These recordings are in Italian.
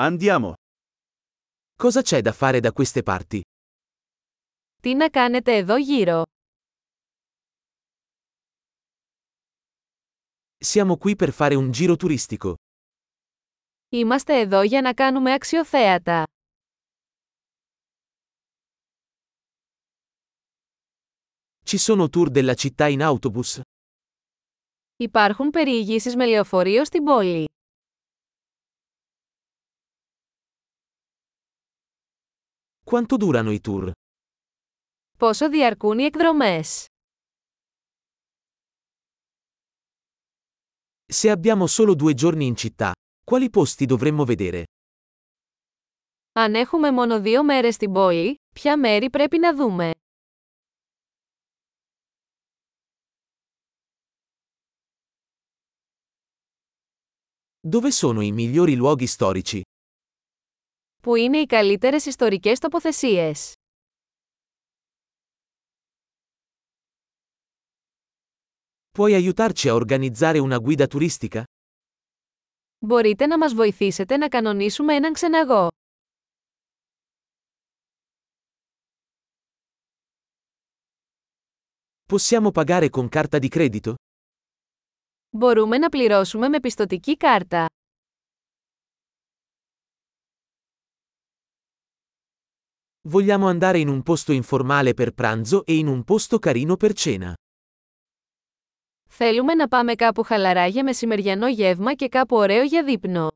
Andiamo. Cosa c'è da fare da queste parti? Τι να κάνετε εδώ γύρω. Siamo qui per fare un giro turistico. Είμαστε εδώ για να κάνουμε αξιοθέατα. Ci sono tour della città in autobus? Υπάρχουν περιηγήσεις με λεωφορείο στην πόλη. Quanto durano i tour? Πόσο διαρκούν οι εκδρομές. Se abbiamo solo due giorni in città, quali posti dovremmo vedere? Αν έχουμε μόνο δύο μέρες στην πόλη, ποια μέρη πρέπει να δούμε. Dove sono i migliori luoghi storici? Πού είναι οι καλύτερες ιστορικές τοποθεσίες. Puoi aiutarci a organizzare una guida turistica? Μπορείτε να μας βοηθήσετε να κανονίσουμε έναν ξεναγό. Possiamo pagare con carta di credito? Μπορούμε να πληρώσουμε με πιστοτική κάρτα. Vogliamo andare in un posto informale per pranzo e in un posto carino per cena. Θέλουμε να πάμε κάπου χαλαρά για μεσημεριανό γεύμα και κάπου ωραίο για δείπνο.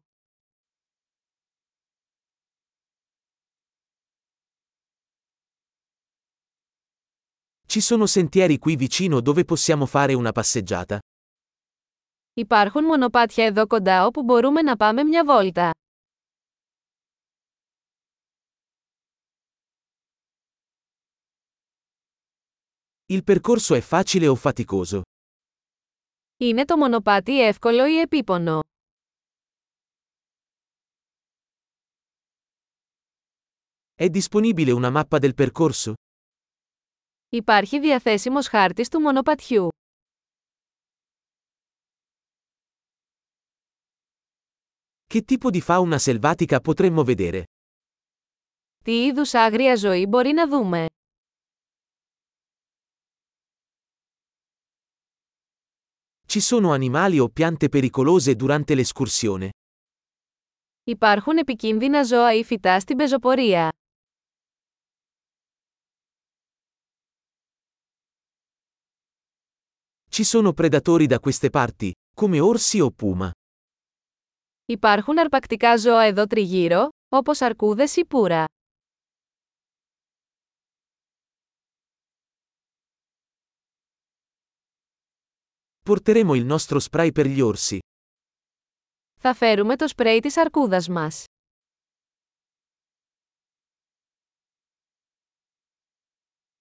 Ci sono sentieri qui vicino dove possiamo fare una passeggiata? Υπάρχουν μονοπάτια εδώ κοντά όπου μπορούμε να πάμε μια βόλτα. Il percorso è facile o faticoso? Είναι το μονοπάτι εύκολο ή επίπονο. È disponibile una mappa del percorso? Υπάρχει διαθέσιμος χάρτης του μονοπατιού. Che tipo di fauna selvatica potremmo vedere? Τι είδους άγρια ζωή μπορεί να δούμε. Ci sono animali o piante pericolose durante l'escursione? Υπάρχουν επικίνδυνα ζώα ή φυτά στην πεζοπορία. Ci sono predatori da queste parti, come orsi o puma. Υπάρχουν αρπακτικά ζώα εδώ τριγύρω, όπως αρκούδες ή πουρα. Porteremo il nostro spray per gli orsi. Θα φέρουμε το σπρέι της αρκούδας μας.